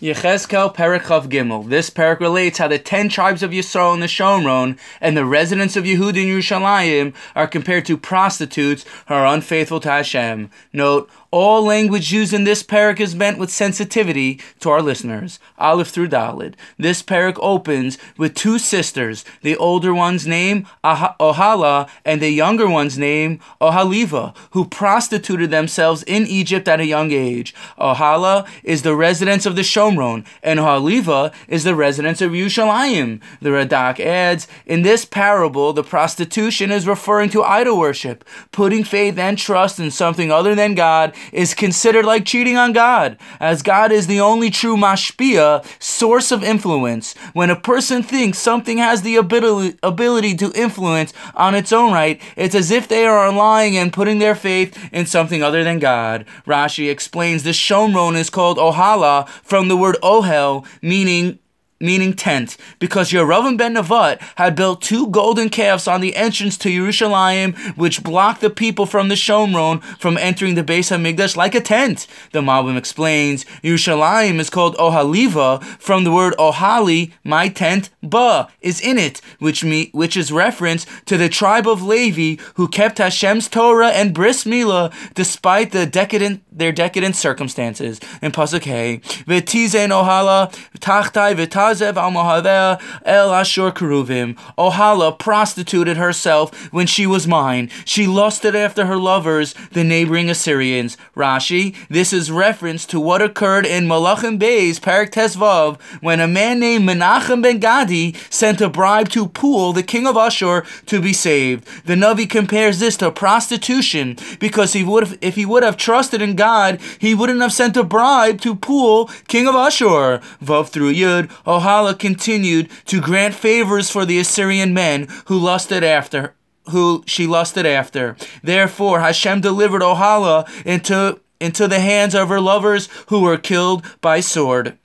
Yechezkel Perek Chav Gimel. This parak relates how the ten tribes of Yisrael in the Shomron and the residents of Yehud in Yerushalayim are compared to prostitutes who are unfaithful to Hashem. Note, all language used in this parak is meant with sensitivity to our listeners. Aleph through Dalid. This parak opens with two sisters, the older one's name ah- Ohala and the younger one's name Ohaliva, who prostituted themselves in Egypt at a young age. Ohala is the residence of the Shomron, and Ohaliva is the residence of Yerushalayim. The Radak adds, in this parable, the prostitution is referring to idol worship, putting faith and trust in something other than God is considered like cheating on God, as God is the only true mashpia, source of influence. When a person thinks something has the ability, ability to influence on its own right, it's as if they are lying and putting their faith in something other than God. Rashi explains the Shomron is called Ohala from the word Ohel, meaning meaning tent, because Yeravam ben Nevat had built two golden calves on the entrance to Yerushalayim, which blocked the people from the Shomron from entering the Beis Hamikdash like a tent. The Malbim explains Yerushalayim is called Ohaliva from the word Ohali, my tent, ba is in it, which me, which is reference to the tribe of Levi who kept Hashem's Torah and Bris Milah despite the decadent their decadent circumstances. In Pasuk Hey, V'tizen Ohala tachtai v'taz Tazev al el Ashur Keruvim. Ohala prostituted herself when she was mine. She lusted after her lovers, the neighboring Assyrians. Rashi, this is reference to what occurred in Malachim Bey's Parak Tesvav when a man named Menachem ben Gadi sent a bribe to Pul, the king of Ashur, to be saved. The Navi compares this to prostitution because he would if he would have trusted in God, he wouldn't have sent a bribe to Pul, king of Ashur. Vav through Yud, Ohala continued to grant favors for the Assyrian men who lusted after who she lusted after. Therefore Hashem delivered Ohala into into the hands of her lovers who were killed by sword.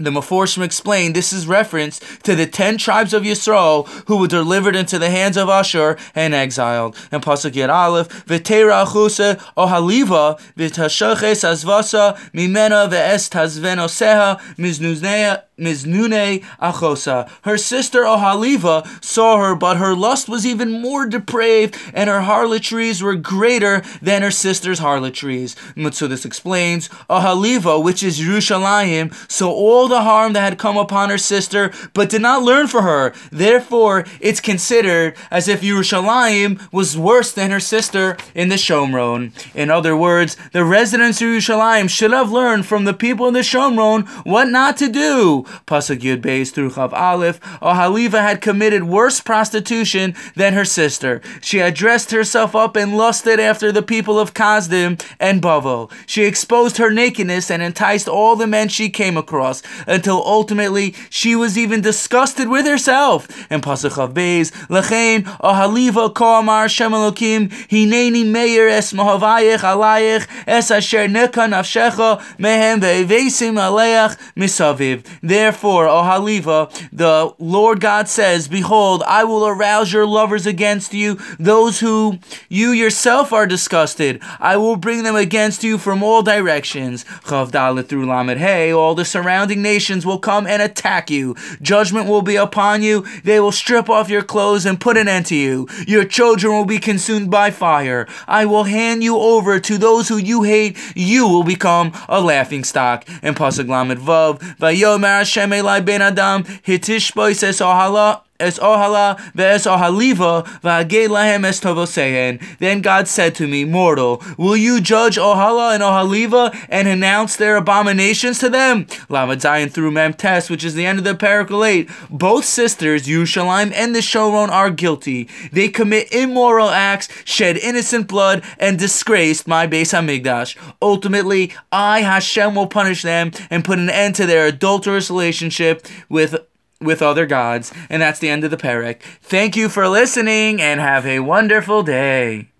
The Meforshim explained this is reference to the ten tribes of Yisrael who were delivered into the hands of Ashur and exiled. And Pasuk Yed Aleph, V'teira achuse ohaliva v'tashaches azvasa mimena ve'es tazvenoseha miznuzneha Miznune Achosa. Her sister Ohaliva saw her, but her lust was even more depraved, and her harlotries were greater than her sister's harlotries. Matsudis explains, Ohaliva, which is Yerushalayim, saw all the harm that had come upon her sister, but did not learn for her. Therefore, it's considered as if Yerushalayim was worse than her sister in the Shomron. In other words, the residents of Yerushalayim should have learned from the people in the Shomron what not to do. Pasuk Yud Beis through Chav Aleph, Ohaliva had committed worse prostitution than her sister. She had dressed herself up and lusted after the people of Kazdim and Bavel. She exposed her nakedness and enticed all the men she came across, until ultimately she was even disgusted with herself. And Pasuk Chav Beis, Lechein Ohaliva Ko Amar Shem Elokim, Hineni Meir Es Mohavayich Alayich Es Asher Neka Nafshecha Mehem Ve'evesim Aleach Misaviv. Therefore, Ohaliva, the Lord God says, Behold, I will arouse your lovers against you, those who you yourself are disgusted. I will bring them against you from all directions. Chav through Lamed Hey, all the surrounding nations will come and attack you. Judgment will be upon you. They will strip off your clothes and put an end to you. Your children will be consumed by fire. I will hand you over to those who you hate. You will become a laughing stock. And Pasuk Lamed Vav, Vayomer Hashem Elai Ben Adam, Hitishbois Es Ohala, es ohala ohaliva lahem es. Then God said to me, Mortal, will you judge ohala and ohaliva and announce their abominations to them? Zayin through Mem Test, which is the end of the Paracle 8. Both sisters, Yerushalayim and the Shomron, are guilty. They commit immoral acts, shed innocent blood, and disgraced my Beis Hamikdash. Ultimately, I, Hashem, will punish them and put an end to their adulterous relationship with with other gods. And that's the end of the parak. Thank you for listening and have a wonderful day.